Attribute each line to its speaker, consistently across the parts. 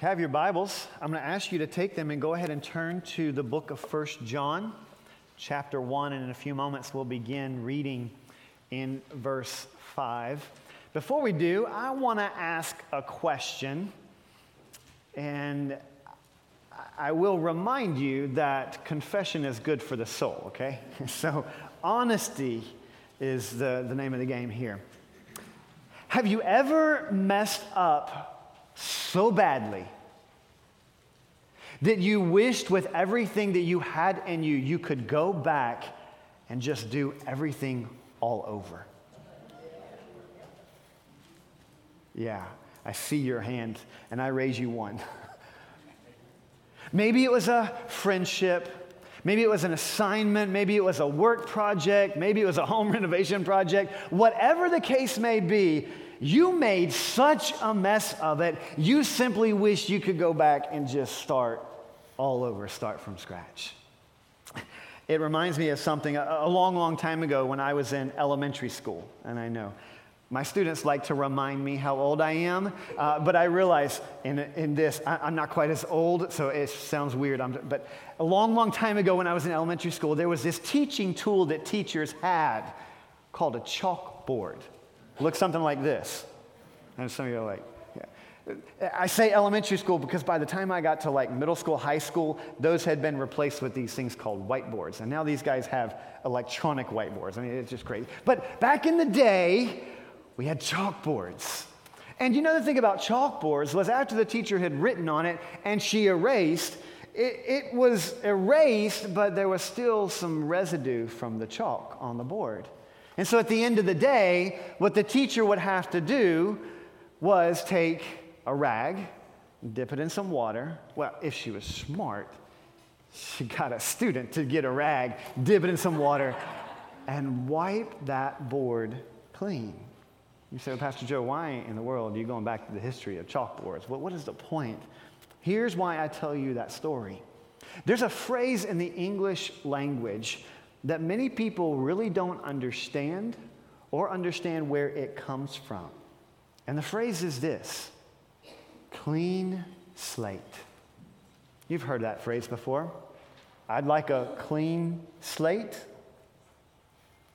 Speaker 1: have your Bibles, I'm going to ask you to take them and go ahead and turn to the book of First John, chapter 1, and in a few moments we'll begin reading in verse 5. Before we do, I want to ask a question, and I will remind you that confession is good for the soul, okay? So, honesty is the, the name of the game here. Have you ever messed up so badly that you wished with everything that you had in you, you could go back and just do everything all over? Yeah, I see your hand, and I raise you one. Maybe it was a friendship. Maybe it was an assignment. Maybe it was a work project. Maybe it was a home renovation project. Whatever the case may be, you made such a mess of it, you simply wish you could go back and just start all over, start from scratch. It reminds me of something a, long, long time ago when I was in elementary school, and I know my students like to remind me how old I am, uh, but I realize in, in this, I, am not quite as old, so it sounds weird. I'm, but a long, long time ago when I was in elementary school, there was this teaching tool that teachers had called a chalkboard. It looked something like this. And some of you are like, yeah. I say elementary school because by the time I got to like middle school, high school, those had been replaced with these things called whiteboards. And now these guys have electronic whiteboards. I mean, it's just crazy. But back in the day, we had chalkboards. And you know the thing about chalkboards was after the teacher had written on it and she erased, it, it, was erased, but there was still some residue from the chalk on the board. And so at the end of the day, what the teacher would have to do was take a rag, dip it in some water. Well, if she was smart, she got a student to get a rag, dip it in some water, and wipe that board clean. You say, well, Pastor Joe, why in the world are you going back to the history of chalkboards? Well, what is the point? Here's why I tell you that story. There's a phrase in the English language that many people really don't understand or understand where it comes from. And the phrase is this clean slate. You've heard that phrase before. I'd like a clean slate.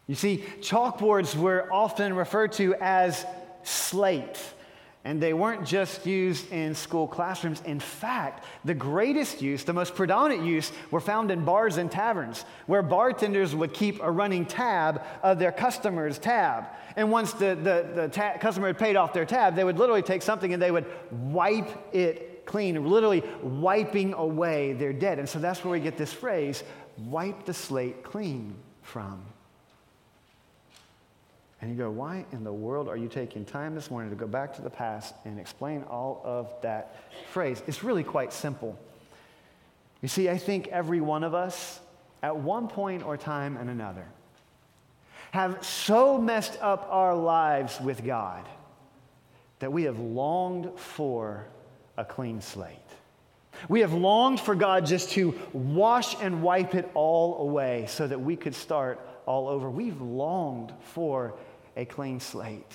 Speaker 1: You see, chalkboards were often referred to as slate. And they weren't just used in school classrooms. In fact, the greatest use, the most predominant use, were found in bars and taverns, where bartenders would keep a running tab of their customer's tab. And once the, the, the ta- customer had paid off their tab, they would literally take something and they would wipe it clean, literally wiping away their debt. And so that's where we get this phrase, wipe the slate clean from. And you go, why in the world are you taking time this morning to go back to the past and explain all of that phrase? It's really quite simple. You see, I think every one of us, at one point or time and another, have so messed up our lives with God that we have longed for a clean slate. We have longed for God just to wash and wipe it all away so that we could start all over. We've longed for a clean slate.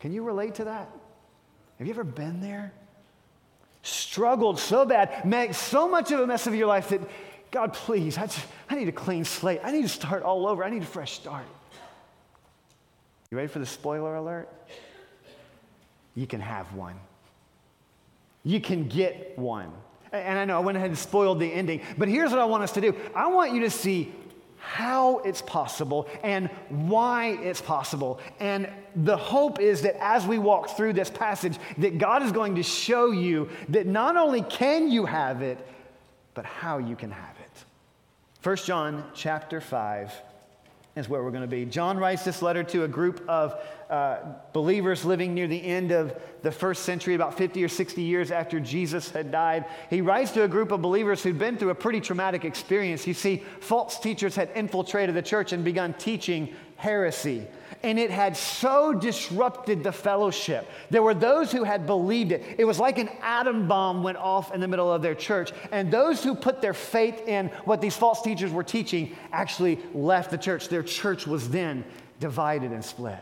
Speaker 1: Can you relate to that? Have you ever been there? Struggled so bad, made so much of a mess of your life that, God, please, I, just, I need a clean slate. I need to start all over. I need a fresh start. You ready for the spoiler alert? You can have one. You can get one. And I know I went ahead and spoiled the ending, but here's what I want us to do I want you to see how it's possible and why it's possible. And the hope is that as we walk through this passage that God is going to show you that not only can you have it, but how you can have it. 1 John chapter 5 is where we're going to be. John writes this letter to a group of uh, believers living near the end of the first century, about 50 or 60 years after Jesus had died. He writes to a group of believers who'd been through a pretty traumatic experience. You see, false teachers had infiltrated the church and begun teaching heresy and it had so disrupted the fellowship. There were those who had believed it. It was like an atom bomb went off in the middle of their church. And those who put their faith in what these false teachers were teaching actually left the church. Their church was then divided and split.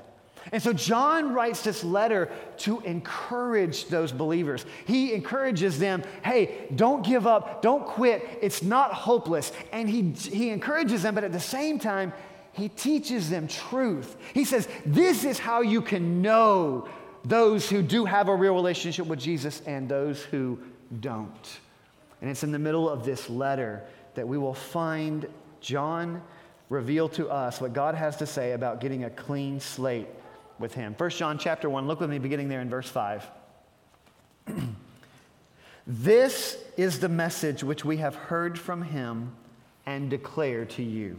Speaker 1: And so John writes this letter to encourage those believers. He encourages them, hey, don't give up, don't quit. It's not hopeless. And he, he encourages them, but at the same time, he teaches them truth. He says, this is how you can know those who do have a real relationship with Jesus and those who don't. And it's in the middle of this letter that we will find John reveal to us what God has to say about getting a clean slate with him. 1 John chapter 1, look with me beginning there in verse 5. this is the message which we have heard from him and declare to you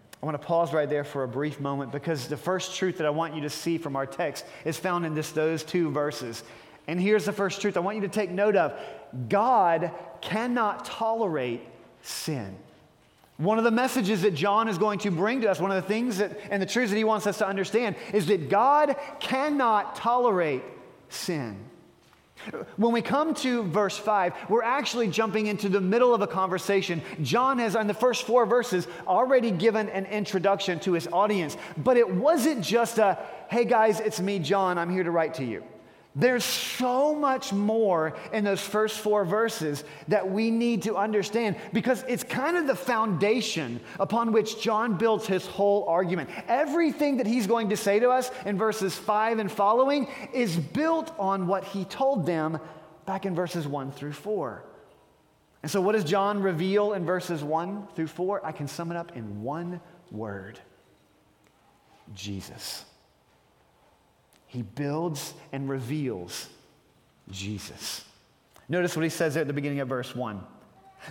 Speaker 1: I want to pause right there for a brief moment because the first truth that I want you to see from our text is found in this, those two verses. And here's the first truth I want you to take note of God cannot tolerate sin. One of the messages that John is going to bring to us, one of the things that, and the truths that he wants us to understand, is that God cannot tolerate sin. When we come to verse 5, we're actually jumping into the middle of a conversation. John has, in the first four verses, already given an introduction to his audience, but it wasn't just a, hey guys, it's me, John, I'm here to write to you. There's so much more in those first four verses that we need to understand because it's kind of the foundation upon which John builds his whole argument. Everything that he's going to say to us in verses five and following is built on what he told them back in verses one through four. And so, what does John reveal in verses one through four? I can sum it up in one word Jesus. He builds and reveals Jesus. Notice what he says there at the beginning of verse 1.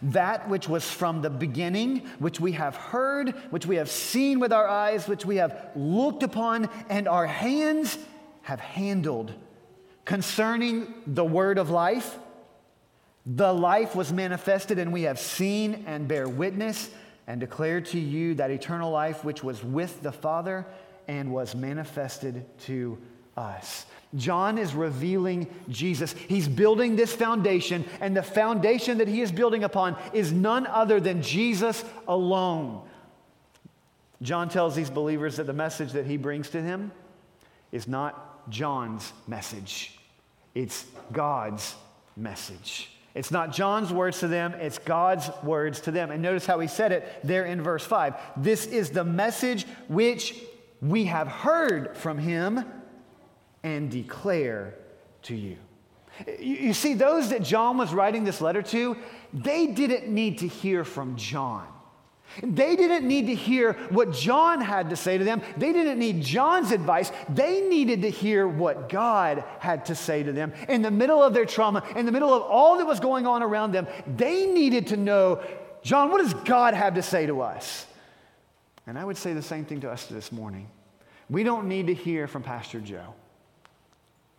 Speaker 1: That which was from the beginning, which we have heard, which we have seen with our eyes, which we have looked upon, and our hands have handled concerning the word of life. The life was manifested, and we have seen and bear witness and declare to you that eternal life which was with the Father and was manifested to us. John is revealing Jesus. He's building this foundation, and the foundation that he is building upon is none other than Jesus alone. John tells these believers that the message that he brings to them is not John's message, it's God's message. It's not John's words to them, it's God's words to them. And notice how he said it there in verse 5. This is the message which we have heard from him and declare to you. You see, those that John was writing this letter to, they didn't need to hear from John. They didn't need to hear what John had to say to them. They didn't need John's advice. They needed to hear what God had to say to them. In the middle of their trauma, in the middle of all that was going on around them, they needed to know John, what does God have to say to us? And I would say the same thing to us this morning. We don't need to hear from Pastor Joe.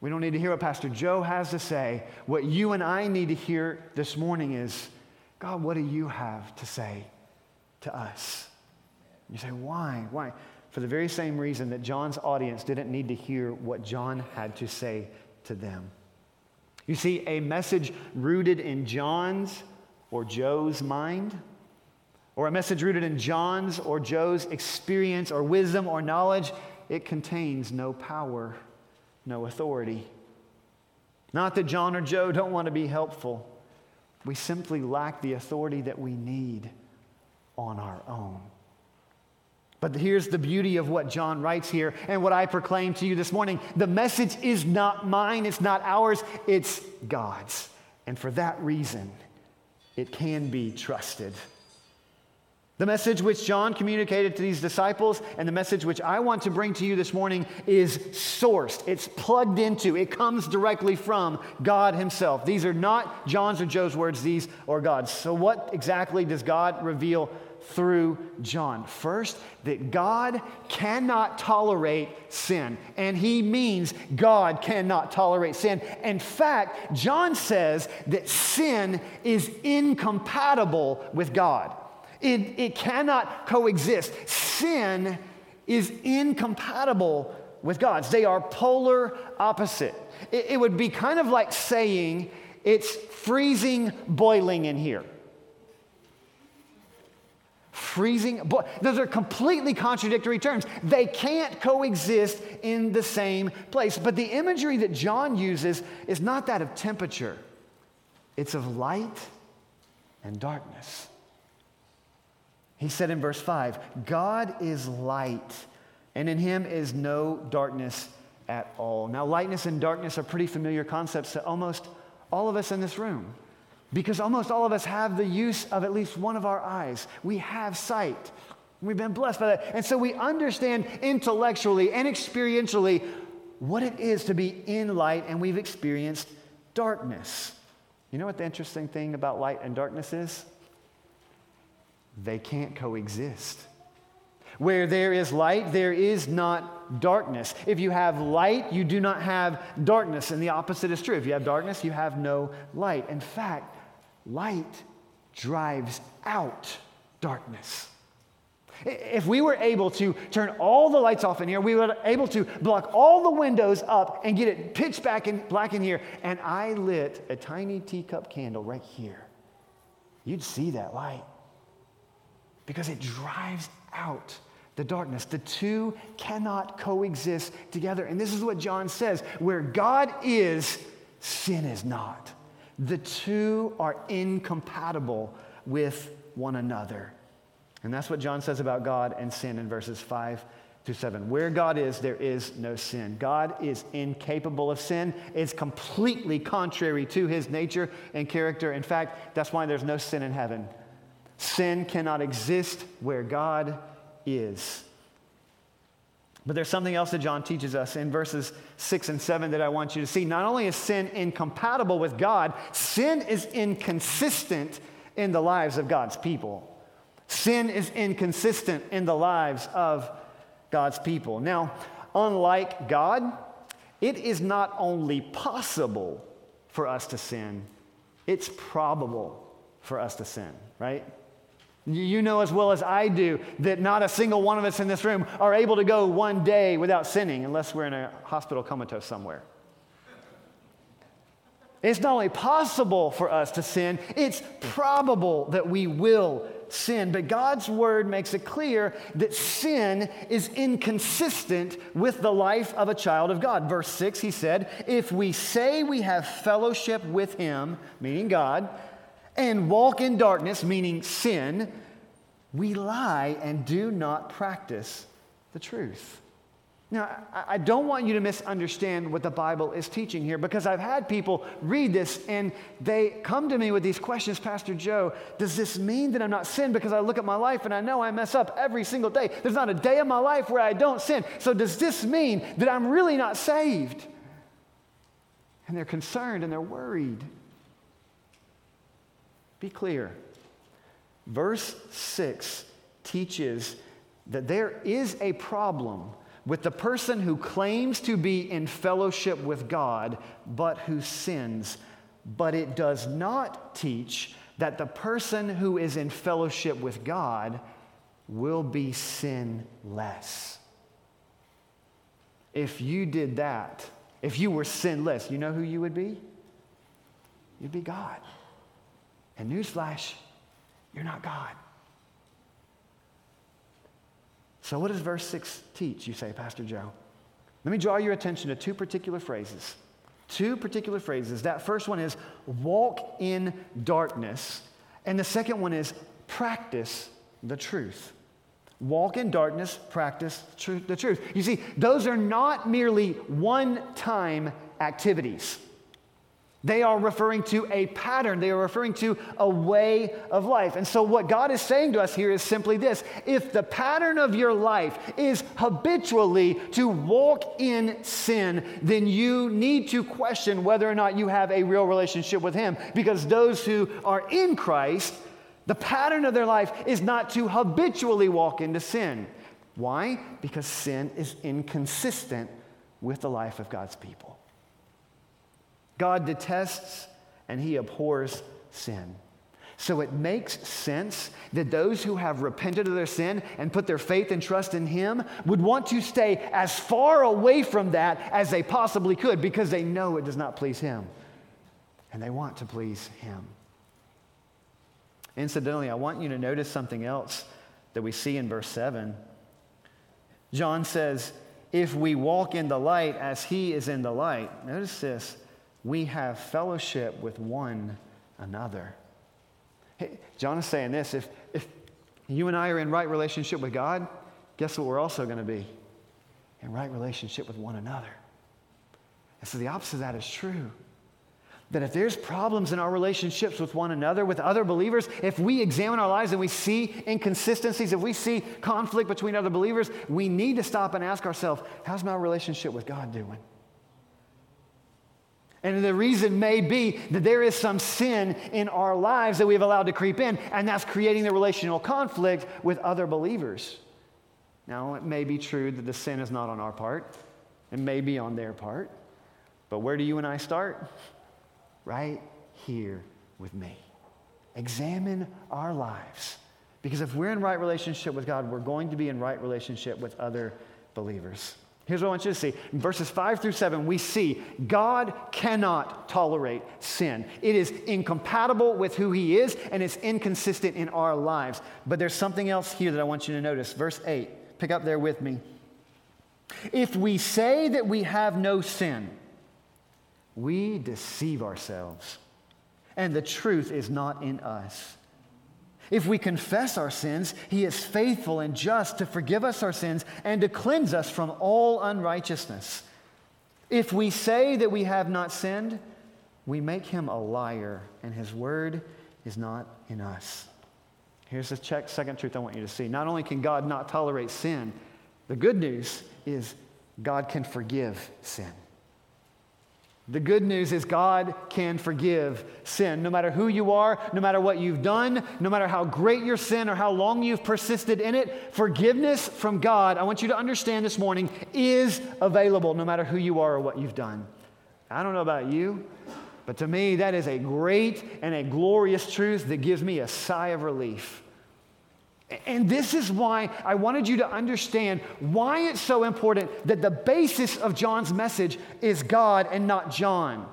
Speaker 1: We don't need to hear what Pastor Joe has to say. What you and I need to hear this morning is God, what do you have to say to us? You say, why? Why? For the very same reason that John's audience didn't need to hear what John had to say to them. You see, a message rooted in John's or Joe's mind, or a message rooted in John's or Joe's experience or wisdom or knowledge, it contains no power no authority. Not that John or Joe don't want to be helpful. We simply lack the authority that we need on our own. But here's the beauty of what John writes here and what I proclaim to you this morning. The message is not mine, it's not ours, it's God's. And for that reason, it can be trusted. The message which John communicated to these disciples and the message which I want to bring to you this morning is sourced. It's plugged into, it comes directly from God Himself. These are not John's or Joe's words, these are God's. So, what exactly does God reveal through John? First, that God cannot tolerate sin. And He means God cannot tolerate sin. In fact, John says that sin is incompatible with God. It, it cannot coexist. Sin is incompatible with God's, they are polar opposite. It, it would be kind of like saying it's freezing boiling in here. Freezing, boy, those are completely contradictory terms. They can't coexist in the same place. But the imagery that John uses is not that of temperature, it's of light and darkness. He said in verse 5 God is light, and in him is no darkness at all. Now, lightness and darkness are pretty familiar concepts to almost all of us in this room because almost all of us have the use of at least one of our eyes. We have sight. We've been blessed by that. And so we understand intellectually and experientially what it is to be in light, and we've experienced darkness. You know what the interesting thing about light and darkness is? They can't coexist. Where there is light, there is not darkness. If you have light, you do not have darkness. And the opposite is true. If you have darkness, you have no light. In fact, light drives out darkness. If we were able to turn all the lights off in here, we were able to block all the windows up and get it pitch back in black in here, and I lit a tiny teacup candle right here, you'd see that light because it drives out the darkness. The two cannot coexist together. And this is what John says where God is, sin is not. The two are incompatible with one another. And that's what John says about God and sin in verses 5 through 7. Where God is, there is no sin. God is incapable of sin. It's completely contrary to his nature and character. In fact, that's why there's no sin in heaven. Sin cannot exist where God is. But there's something else that John teaches us in verses 6 and 7 that I want you to see. Not only is sin incompatible with God, sin is inconsistent in the lives of God's people. Sin is inconsistent in the lives of God's people. Now, unlike God, it is not only possible for us to sin, it's probable for us to sin, right? You know as well as I do that not a single one of us in this room are able to go one day without sinning unless we're in a hospital comatose somewhere. It's not only possible for us to sin, it's probable that we will sin. But God's word makes it clear that sin is inconsistent with the life of a child of God. Verse 6, he said, If we say we have fellowship with him, meaning God, and walk in darkness, meaning sin, we lie and do not practice the truth. Now, I don't want you to misunderstand what the Bible is teaching here because I've had people read this and they come to me with these questions Pastor Joe, does this mean that I'm not sin because I look at my life and I know I mess up every single day? There's not a day of my life where I don't sin. So, does this mean that I'm really not saved? And they're concerned and they're worried. Be clear. Verse 6 teaches that there is a problem with the person who claims to be in fellowship with God, but who sins. But it does not teach that the person who is in fellowship with God will be sinless. If you did that, if you were sinless, you know who you would be? You'd be God. And newsflash, you're not God. So, what does verse 6 teach, you say, Pastor Joe? Let me draw your attention to two particular phrases. Two particular phrases. That first one is walk in darkness, and the second one is practice the truth. Walk in darkness, practice the truth. You see, those are not merely one time activities. They are referring to a pattern. They are referring to a way of life. And so, what God is saying to us here is simply this if the pattern of your life is habitually to walk in sin, then you need to question whether or not you have a real relationship with Him. Because those who are in Christ, the pattern of their life is not to habitually walk into sin. Why? Because sin is inconsistent with the life of God's people. God detests and he abhors sin. So it makes sense that those who have repented of their sin and put their faith and trust in Him would want to stay as far away from that as they possibly could because they know it does not please Him. And they want to please Him. Incidentally, I want you to notice something else that we see in verse 7. John says, If we walk in the light as He is in the light, notice this we have fellowship with one another. Hey, John is saying this if, if you and I are in right relationship with God, guess what we're also going to be? In right relationship with one another. And so the opposite of that is true. That if there's problems in our relationships with one another, with other believers, if we examine our lives and we see inconsistencies, if we see conflict between other believers, we need to stop and ask ourselves, how's my relationship with God doing? And the reason may be that there is some sin in our lives that we've allowed to creep in, and that's creating the relational conflict with other believers. Now, it may be true that the sin is not on our part, it may be on their part, but where do you and I start? Right here with me. Examine our lives. Because if we're in right relationship with God, we're going to be in right relationship with other believers. Here's what I want you to see. In verses 5 through 7, we see God cannot tolerate sin. It is incompatible with who He is, and it's inconsistent in our lives. But there's something else here that I want you to notice. Verse 8, pick up there with me. If we say that we have no sin, we deceive ourselves, and the truth is not in us. If we confess our sins, he is faithful and just to forgive us our sins and to cleanse us from all unrighteousness. If we say that we have not sinned, we make him a liar, and his word is not in us. Here's the check, second truth I want you to see. Not only can God not tolerate sin, the good news is God can forgive sin. The good news is God can forgive sin. No matter who you are, no matter what you've done, no matter how great your sin or how long you've persisted in it, forgiveness from God, I want you to understand this morning, is available no matter who you are or what you've done. I don't know about you, but to me, that is a great and a glorious truth that gives me a sigh of relief. And this is why I wanted you to understand why it's so important that the basis of John's message is God and not John.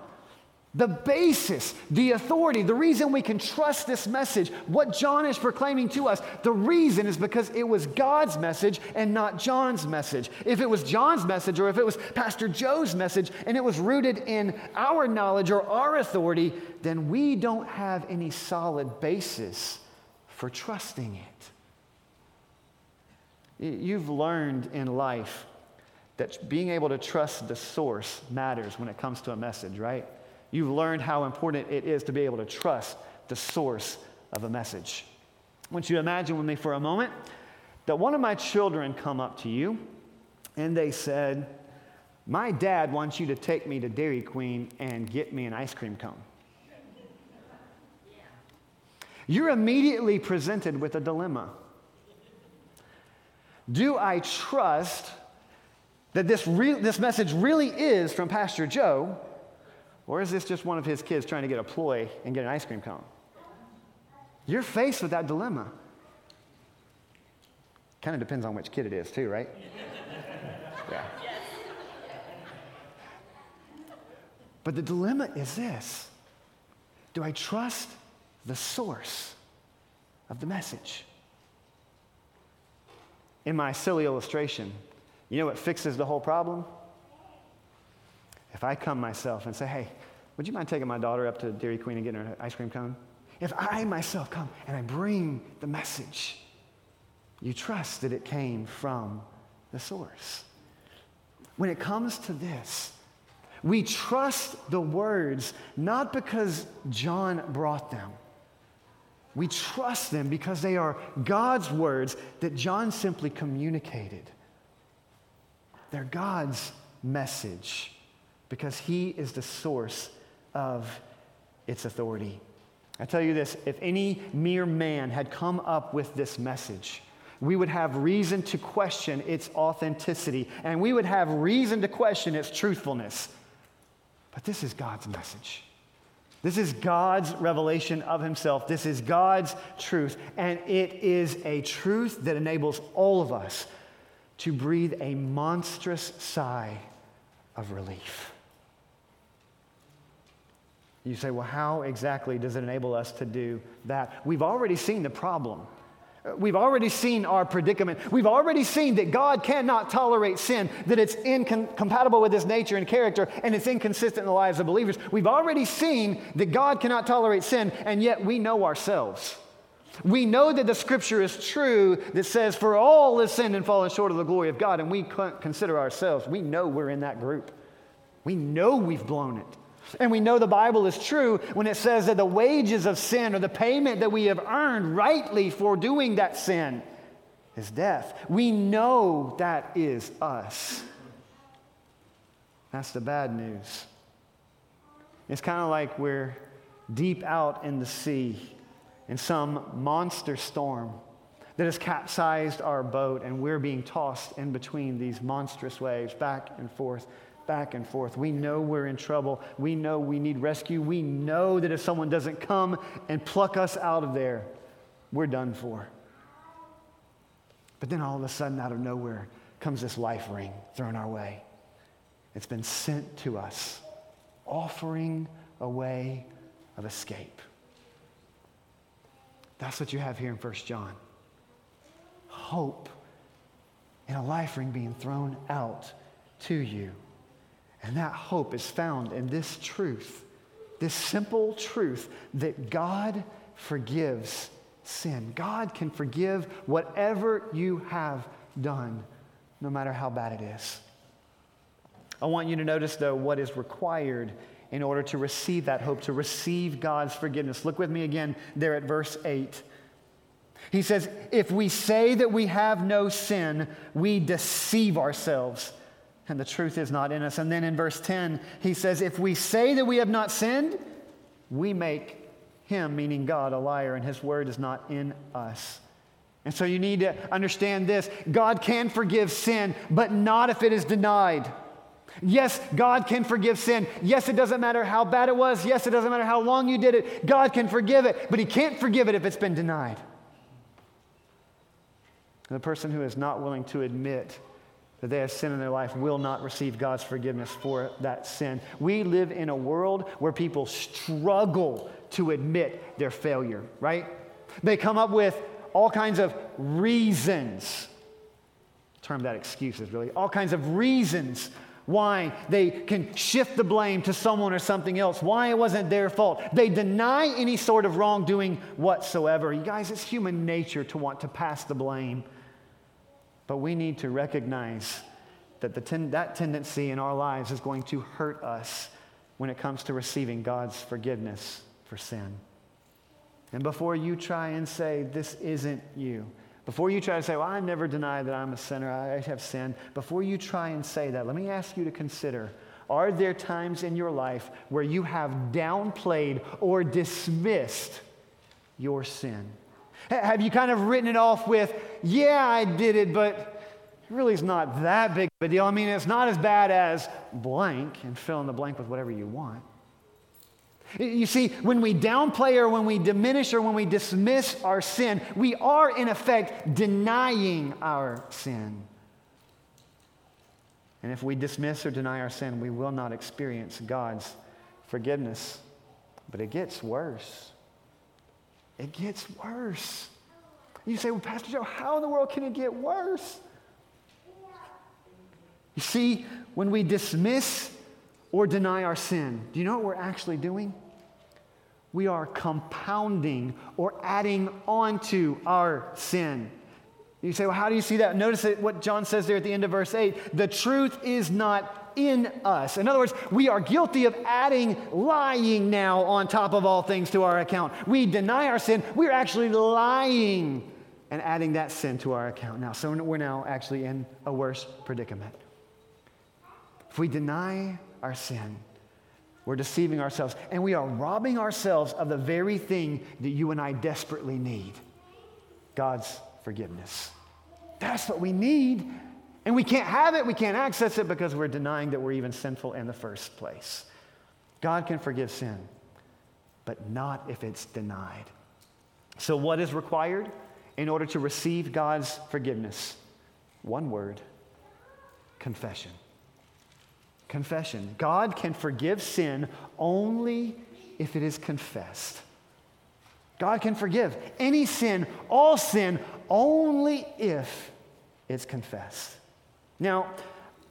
Speaker 1: The basis, the authority, the reason we can trust this message, what John is proclaiming to us, the reason is because it was God's message and not John's message. If it was John's message or if it was Pastor Joe's message and it was rooted in our knowledge or our authority, then we don't have any solid basis for trusting it. You've learned in life that being able to trust the source matters when it comes to a message, right? You've learned how important it is to be able to trust the source of a message. I want you to imagine with me for a moment that one of my children come up to you and they said, My dad wants you to take me to Dairy Queen and get me an ice cream cone. You're immediately presented with a dilemma. Do I trust that this, re- this message really is from Pastor Joe, or is this just one of his kids trying to get a ploy and get an ice cream cone? You're faced with that dilemma. Kind of depends on which kid it is, too, right? yeah. But the dilemma is this Do I trust the source of the message? In my silly illustration, you know what fixes the whole problem? If I come myself and say, hey, would you mind taking my daughter up to Dairy Queen and getting her an ice cream cone? If I myself come and I bring the message, you trust that it came from the source. When it comes to this, We trust the words not because John brought them. We trust them because they are God's words that John simply communicated. They're God's message because he is the source of its authority. I tell you this if any mere man had come up with this message, we would have reason to question its authenticity and we would have reason to question its truthfulness. But this is God's message. This is God's revelation of Himself. This is God's truth. And it is a truth that enables all of us to breathe a monstrous sigh of relief. You say, well, how exactly does it enable us to do that? We've already seen the problem. We've already seen our predicament. We've already seen that God cannot tolerate sin, that it's incompatible with his nature and character, and it's inconsistent in the lives of believers. We've already seen that God cannot tolerate sin, and yet we know ourselves. We know that the scripture is true that says, For all has sinned and fallen short of the glory of God, and we consider ourselves, we know we're in that group. We know we've blown it. And we know the Bible is true when it says that the wages of sin or the payment that we have earned rightly for doing that sin is death. We know that is us. That's the bad news. It's kind of like we're deep out in the sea in some monster storm that has capsized our boat and we're being tossed in between these monstrous waves back and forth back and forth. We know we're in trouble. We know we need rescue. We know that if someone doesn't come and pluck us out of there, we're done for. But then all of a sudden, out of nowhere, comes this life ring thrown our way. It's been sent to us, offering a way of escape. That's what you have here in 1 John. Hope in a life ring being thrown out to you. And that hope is found in this truth, this simple truth that God forgives sin. God can forgive whatever you have done, no matter how bad it is. I want you to notice, though, what is required in order to receive that hope, to receive God's forgiveness. Look with me again there at verse 8. He says, If we say that we have no sin, we deceive ourselves and the truth is not in us. And then in verse 10, he says, If we say that we have not sinned, we make him, meaning God, a liar, and his word is not in us. And so you need to understand this God can forgive sin, but not if it is denied. Yes, God can forgive sin. Yes, it doesn't matter how bad it was. Yes, it doesn't matter how long you did it. God can forgive it, but He can't forgive it if it's been denied. the person who is not willing to admit that they have sin in their life will not receive God's forgiveness for that sin. We live in a world where people struggle to admit their failure, right? They come up with all kinds of reasons. Term that excuses, really. All kinds of reasons why they can shift the blame to someone or something else, why it wasn't their fault. They deny any sort of wrongdoing whatsoever. You guys, it's human nature to want to pass the blame. But we need to recognize that the ten- that tendency in our lives is going to hurt us when it comes to receiving God's forgiveness for sin. And before you try and say, this isn't you, before you try to say, well, I never deny that I'm a sinner, I have sinned, before you try and say that, let me ask you to consider are there times in your life where you have downplayed or dismissed your sin? Have you kind of written it off with, yeah, I did it, but it really is not that big of a deal. I mean, it's not as bad as blank, and fill in the blank with whatever you want. You see, when we downplay or when we diminish or when we dismiss our sin, we are in effect denying our sin. And if we dismiss or deny our sin, we will not experience God's forgiveness. But it gets worse. It gets worse. You say, well, Pastor Joe, how in the world can it get worse? You see, when we dismiss or deny our sin, do you know what we're actually doing? We are compounding or adding on to our sin. You say, well, how do you see that? Notice what John says there at the end of verse 8 the truth is not in us. In other words, we are guilty of adding lying now on top of all things to our account. We deny our sin, we're actually lying and adding that sin to our account now. So we're now actually in a worse predicament. If we deny our sin, we're deceiving ourselves and we are robbing ourselves of the very thing that you and I desperately need God's forgiveness. That's what we need. And we can't have it, we can't access it because we're denying that we're even sinful in the first place. God can forgive sin, but not if it's denied. So, what is required in order to receive God's forgiveness? One word confession. Confession. God can forgive sin only if it is confessed. God can forgive any sin, all sin, only if it's confessed. Now,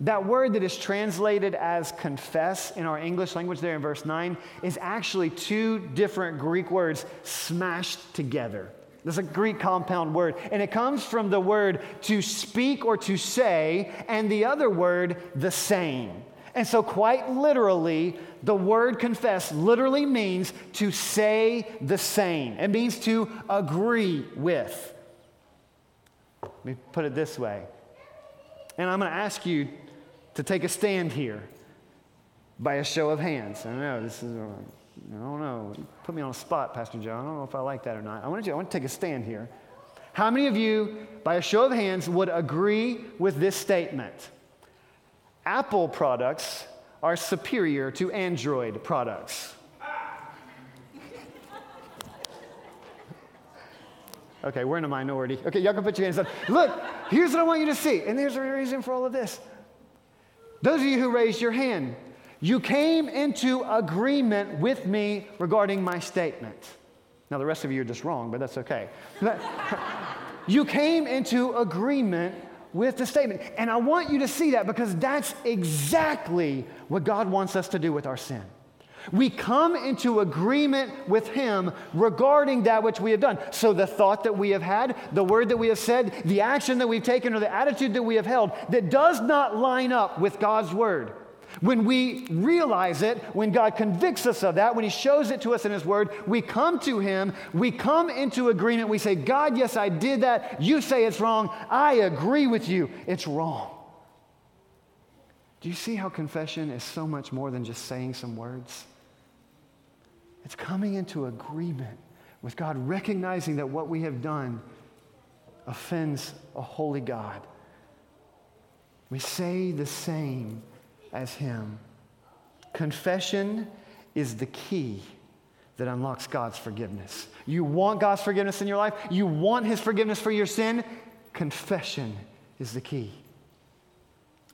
Speaker 1: that word that is translated as confess in our English language there in verse 9 is actually two different Greek words smashed together. This is a Greek compound word, and it comes from the word to speak or to say, and the other word, the same. And so, quite literally, the word confess literally means to say the same. It means to agree with. Let me put it this way. And I'm going to ask you to take a stand here by a show of hands. I know this is, I don't know. Put me on a spot, Pastor Joe. I don't know if I like that or not. I want, you, I want to take a stand here. How many of you, by a show of hands, would agree with this statement? Apple products are superior to Android products. Okay, we're in a minority. Okay, y'all can put your hands up. Look, here's what I want you to see. And there's a reason for all of this. Those of you who raised your hand, you came into agreement with me regarding my statement. Now, the rest of you are just wrong, but that's okay. you came into agreement with the statement. And I want you to see that because that's exactly what God wants us to do with our sin. We come into agreement with Him regarding that which we have done. So, the thought that we have had, the word that we have said, the action that we've taken, or the attitude that we have held that does not line up with God's word. When we realize it, when God convicts us of that, when He shows it to us in His Word, we come to Him, we come into agreement. We say, God, yes, I did that. You say it's wrong. I agree with you. It's wrong. Do you see how confession is so much more than just saying some words? It's coming into agreement with God, recognizing that what we have done offends a holy God. We say the same as Him. Confession is the key that unlocks God's forgiveness. You want God's forgiveness in your life, you want His forgiveness for your sin. Confession is the key.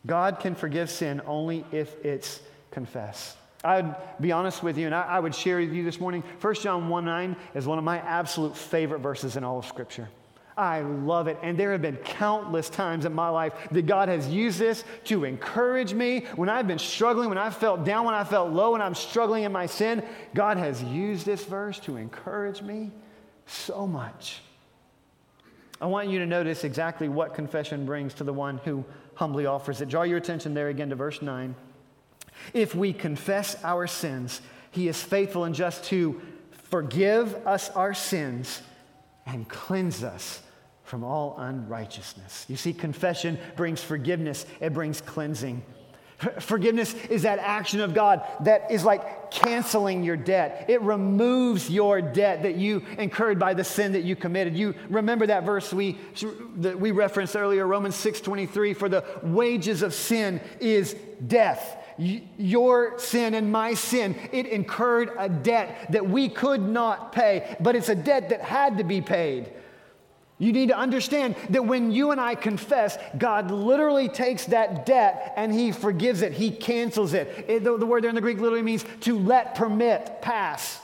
Speaker 1: God can forgive sin only if it's confessed. I'd be honest with you, and I, I, would share with you this morning. 1 John 1 9 is one of my absolute favorite verses in all of Scripture. I love it. And there have been countless times in my life that God has used this to encourage me. When I've been struggling, when I felt down, when I felt low, when I'm struggling in my sin, God has used this verse to encourage me so much. I want you to notice exactly what confession brings to the one who humbly offers it. Draw your attention there again to verse 9. If we confess our sins, he is faithful and just to forgive us our sins and cleanse us from all unrighteousness. You see, confession brings forgiveness, it brings cleansing. Forgiveness is that action of God that is like canceling your debt. It removes your debt that you incurred by the sin that you committed. You remember that verse we, that we referenced earlier, Romans 6:23, for the wages of sin is death your sin and my sin, it incurred a debt that we could not pay, but it's a debt that had to be paid. You need to understand that when you and I confess, God literally takes that debt and He forgives it, He cancels it. it the, the word there in the Greek literally means to let, permit, pass.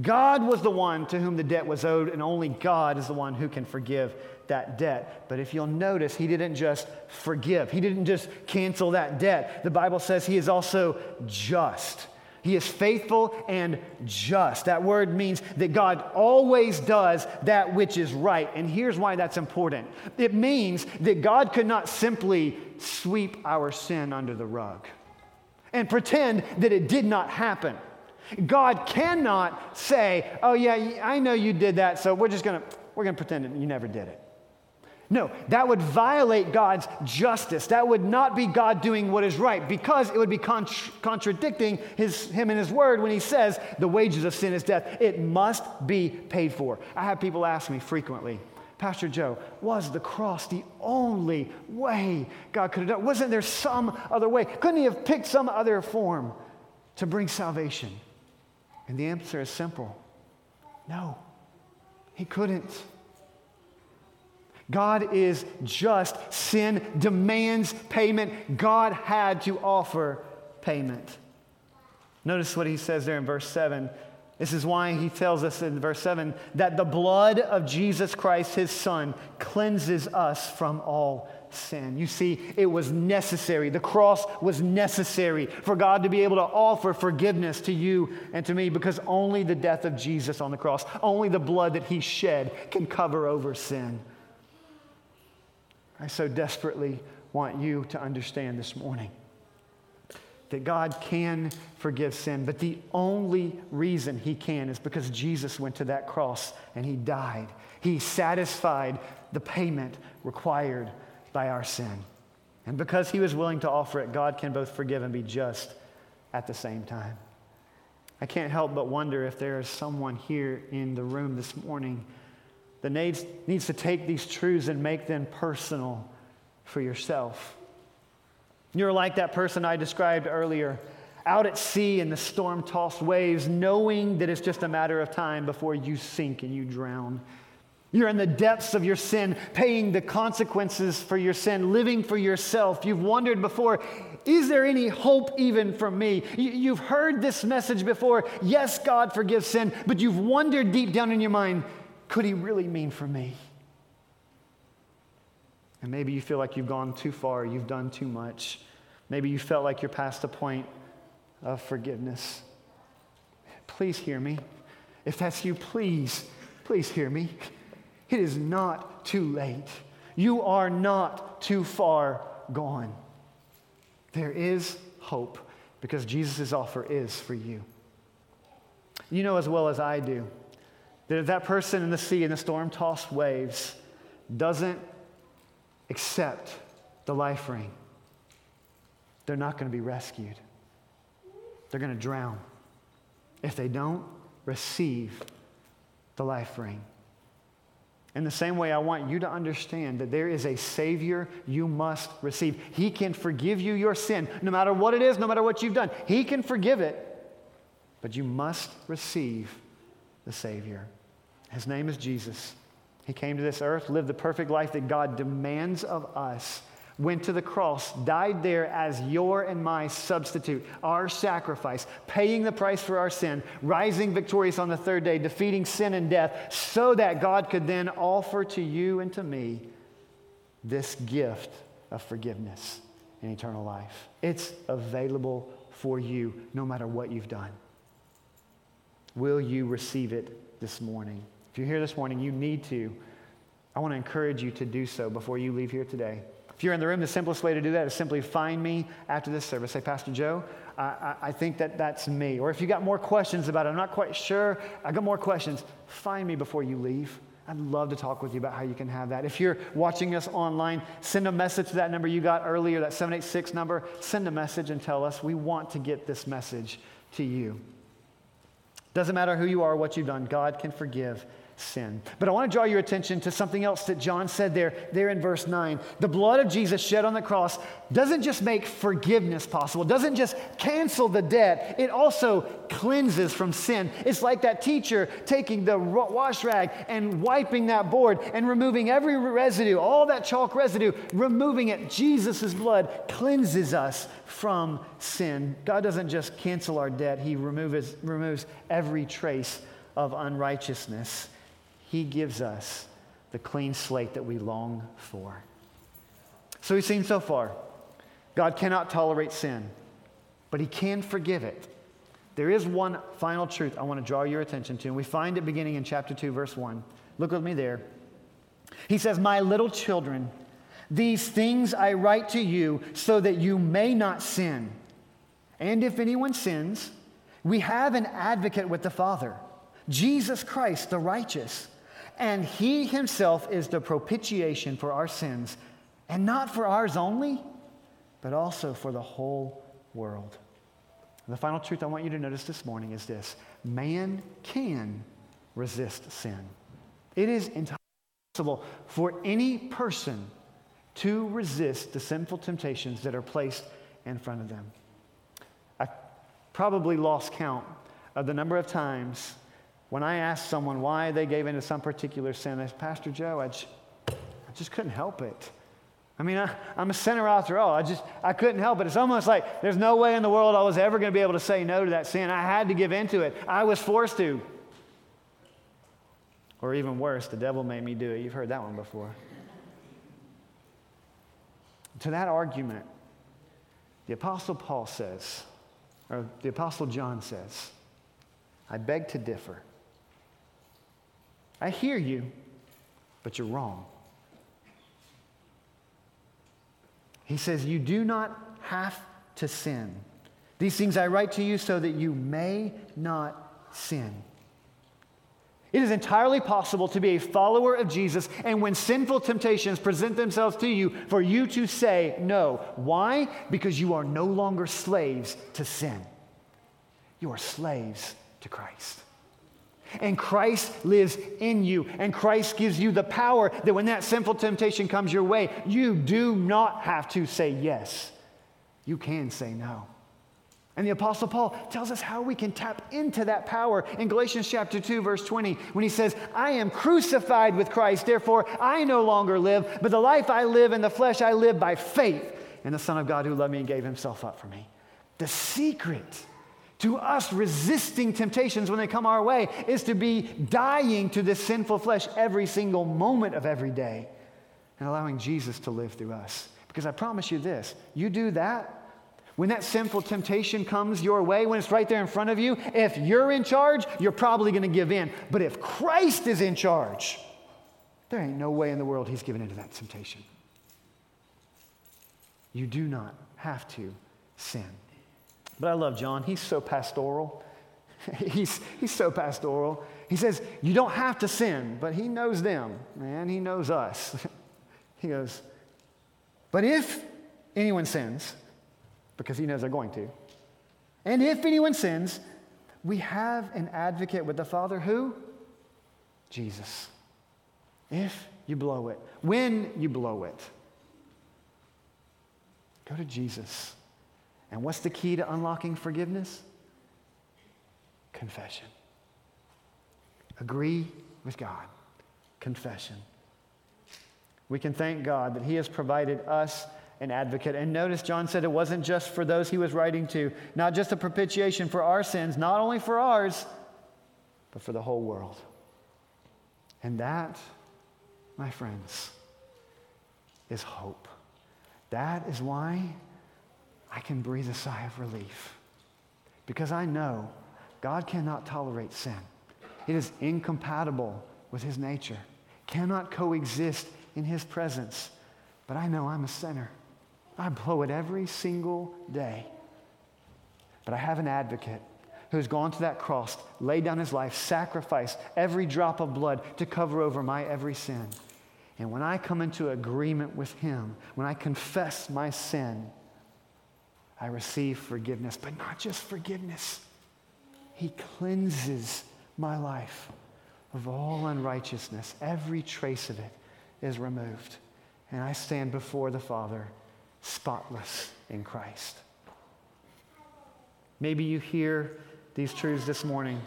Speaker 1: God was the one to whom the debt was owed, and only God is the one who can forgive that debt. But if you'll notice, he didn't just forgive, he didn't just cancel that debt. The Bible says he is also just. He is faithful and just. That word means that God always does that which is right. And here's why that's important it means that God could not simply sweep our sin under the rug and pretend that it did not happen. God cannot say, Oh, yeah, I know you did that, so we're just going to. We're going to pretend you never did it. No, that would violate God's justice. That would not be God doing what is right because it would be contra- contradicting his, him and his word when he says the wages of sin is death. It must be paid for. I have people ask me frequently, Pastor Joe, was the cross the only way God could have done? Wasn't there some other way? Couldn't he have picked some other form to bring salvation? And the answer is simple no, he couldn't. God is just. Sin demands payment. God had to offer payment. Notice what he says there in verse 7. This is why he tells us in verse 7 that the blood of Jesus Christ, his son, cleanses us from all sin. You see, it was necessary. The cross was necessary for God to be able to offer forgiveness to you and to me because only the death of Jesus on the cross, only the blood that he shed can cover over sin. I so desperately want you to understand this morning that God can forgive sin, but the only reason He can is because Jesus went to that cross and He died. He satisfied the payment required by our sin. And because He was willing to offer it, God can both forgive and be just at the same time. I can't help but wonder if there is someone here in the room this morning that needs, needs to take these truths and make them personal for yourself. You're like that person I described earlier, out at sea in the storm tossed waves, knowing that it's just a matter of time before you sink and you drown. You're in the depths of your sin, paying the consequences for your sin, living for yourself. You've wondered before, is there any hope even for me? You've heard this message before. Yes, God forgives sin, but you've wondered deep down in your mind, could he really mean for me? And maybe you feel like you've gone too far, you've done too much. Maybe you felt like you're past the point of forgiveness. Please hear me. If that's you, please, please hear me. It is not too late. You are not too far gone. There is hope because Jesus' offer is for you. You know as well as I do that if that person in the sea in the storm tossed waves doesn't accept the life ring, they're not going to be rescued. They're going to drown if they don't receive the life ring. In the same way, I want you to understand that there is a Savior you must receive. He can forgive you your sin, no matter what it is, no matter what you've done. He can forgive it, but you must receive the Savior. His name is Jesus. He came to this earth, lived the perfect life that God demands of us, went to the cross, died there as your and my substitute, our sacrifice, paying the price for our sin, rising victorious on the third day, defeating sin and death, so that God could then offer to you and to me this gift of forgiveness and eternal life. It's available for you no matter what you've done. Will you receive it this morning? If you're here this morning, you need to. I want to encourage you to do so before you leave here today. If you're in the room, the simplest way to do that is simply find me after this service. Say, Pastor Joe, I, I, I think that that's me. Or if you got more questions about it, I'm not quite sure, I got more questions, find me before you leave. I'd love to talk with you about how you can have that. If you're watching us online, send a message to that number you got earlier, that 786 number. Send a message and tell us we want to get this message to you. Doesn't matter who you are, what you've done, God can forgive sin. But I want to draw your attention to something else that John said there, there in verse 9. The blood of Jesus shed on the cross doesn't just make forgiveness possible, doesn't just cancel the debt, it also cleanses from sin. It's like that teacher taking the wash rag and wiping that board and removing every residue, all that chalk residue, removing it. Jesus' blood cleanses us from sin. God doesn't just cancel our debt, He removes, removes every trace of unrighteousness. He gives us the clean slate that we long for. So we've seen so far God cannot tolerate sin, but He can forgive it. There is one final truth I want to draw your attention to, and we find it beginning in chapter 2, verse 1. Look with me there. He says, My little children, these things I write to you so that you may not sin. And if anyone sins, we have an advocate with the Father, Jesus Christ, the righteous. And he himself is the propitiation for our sins, and not for ours only, but also for the whole world. The final truth I want you to notice this morning is this man can resist sin. It is entirely possible for any person to resist the sinful temptations that are placed in front of them. I probably lost count of the number of times when I asked someone why they gave into some particular sin. I said, Pastor Joe, I just, I just couldn't help it. I mean, I, am a sinner after all. I just, I couldn't help it. It's almost like there's no way in the world I was ever going to be able to say no to that sin. I had to give into it. I was forced to. Or even worse, the devil made me do it. You've heard that one before. To that argument, the Apostle Paul says, or the Apostle John says, I beg to differ. I hear you, but you're wrong. He says, You do not have to sin. These things I write to you so that you may not sin. It is entirely possible to be a follower of Jesus, and when sinful temptations present themselves to you, for you to say no. Why? Because you are no longer slaves to sin. You are slaves to Christ. And Christ lives in you, and Christ gives you the power that when that sinful temptation comes your way, you do not have to say yes. You can say no. And the Apostle Paul tells us how we can tap into that power in Galatians chapter 2, verse 20, when he says, I am crucified with Christ, therefore I no longer live, but the life I live in the flesh I live by faith in the Son of God who loved me and gave himself up for me. The secret to us resisting temptations when they come our way is to be dying to this sinful flesh every single moment of every day and allowing Jesus to live through us. Because I promise you this you do that, when that sinful temptation comes your way, when it's right there in front of you, if you're in charge, you're probably going to give in. But if Christ is in charge, there ain't no way in the world he's giving into that temptation. You do not have to sin. But I love John. He's so pastoral. he's, he's so pastoral. He says, You don't have to sin, but he knows them, man. He knows us. he goes, But if anyone sins, because he knows they're going to. And if anyone sins, we have an advocate with the Father who? Jesus. If you blow it, when you blow it, go to Jesus. And what's the key to unlocking forgiveness? Confession. Agree with God. Confession. We can thank God that He has provided us an advocate. And notice John said it wasn't just for those he was writing to, not just a propitiation for our sins, not only for ours, but for the whole world. And that, my friends, is hope. That is why I can breathe a sigh of relief. Because I know God cannot tolerate sin, it is incompatible with his nature, cannot coexist in his presence. But I know I'm a sinner. I blow it every single day. But I have an advocate who's gone to that cross, laid down his life, sacrificed every drop of blood to cover over my every sin. And when I come into agreement with him, when I confess my sin, I receive forgiveness, but not just forgiveness. He cleanses my life of all unrighteousness. Every trace of it is removed. And I stand before the Father spotless in Christ. Maybe you hear these truths this morning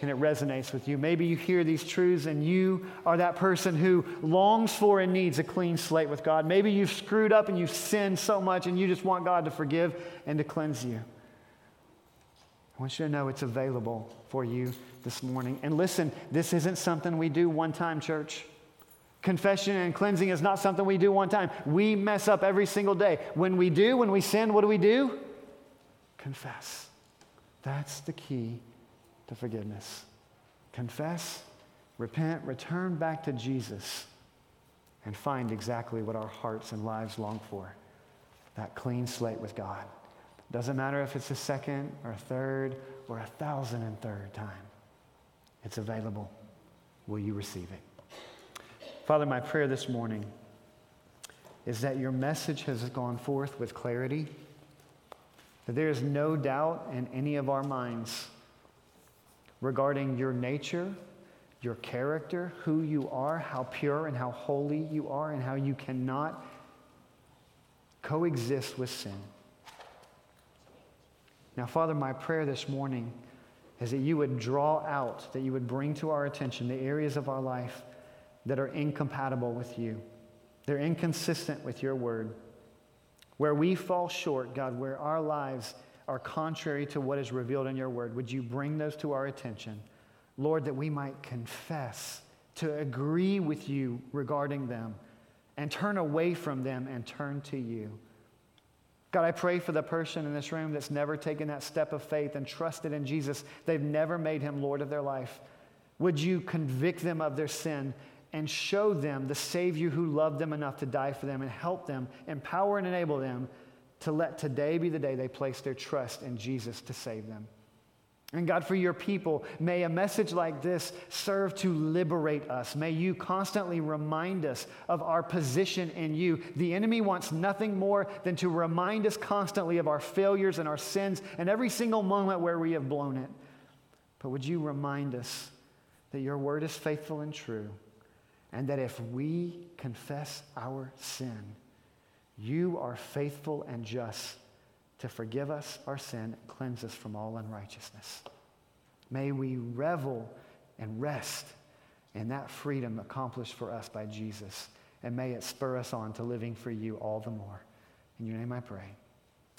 Speaker 1: and it resonates with you. Maybe you hear these truths and you are that person who longs for and needs a clean slate with God. Maybe you've screwed up and you've sinned so much and you just want God to forgive and to cleanse you. I want you to know it's available for you this morning. And listen, this isn't something we do one time, church. Confession and cleansing is not something we do one time. We mess up every single day. When we do, when we sin, what do we do? Confess. That's the key to forgiveness. Confess, repent, return back to Jesus, and find exactly what our hearts and lives long for that clean slate with God. Doesn't matter if it's a second or a third or a thousand and third time, it's available. Will you receive it? Father, my prayer this morning is that your message has gone forth with clarity, that there is no doubt in any of our minds regarding your nature, your character, who you are, how pure and how holy you are, and how you cannot coexist with sin. Now, Father, my prayer this morning is that you would draw out, that you would bring to our attention the areas of our life that are incompatible with you. They're inconsistent with your word. Where we fall short, God, where our lives are contrary to what is revealed in your word, would you bring those to our attention? Lord, that we might confess, to agree with you regarding them, and turn away from them and turn to you. God, I pray for the person in this room that's never taken that step of faith and trusted in Jesus. They've never made him Lord of their life. Would you convict them of their sin and show them the Savior who loved them enough to die for them and help them, empower and enable them to let today be the day they place their trust in Jesus to save them? And God, for your people, may a message like this serve to liberate us. May you constantly remind us of our position in you. The enemy wants nothing more than to remind us constantly of our failures and our sins and every single moment where we have blown it. But would you remind us that your word is faithful and true, and that if we confess our sin, you are faithful and just to forgive us our sin and cleanse us from all unrighteousness. May we revel and rest in that freedom accomplished for us by Jesus, and may it spur us on to living for you all the more. In your name I pray.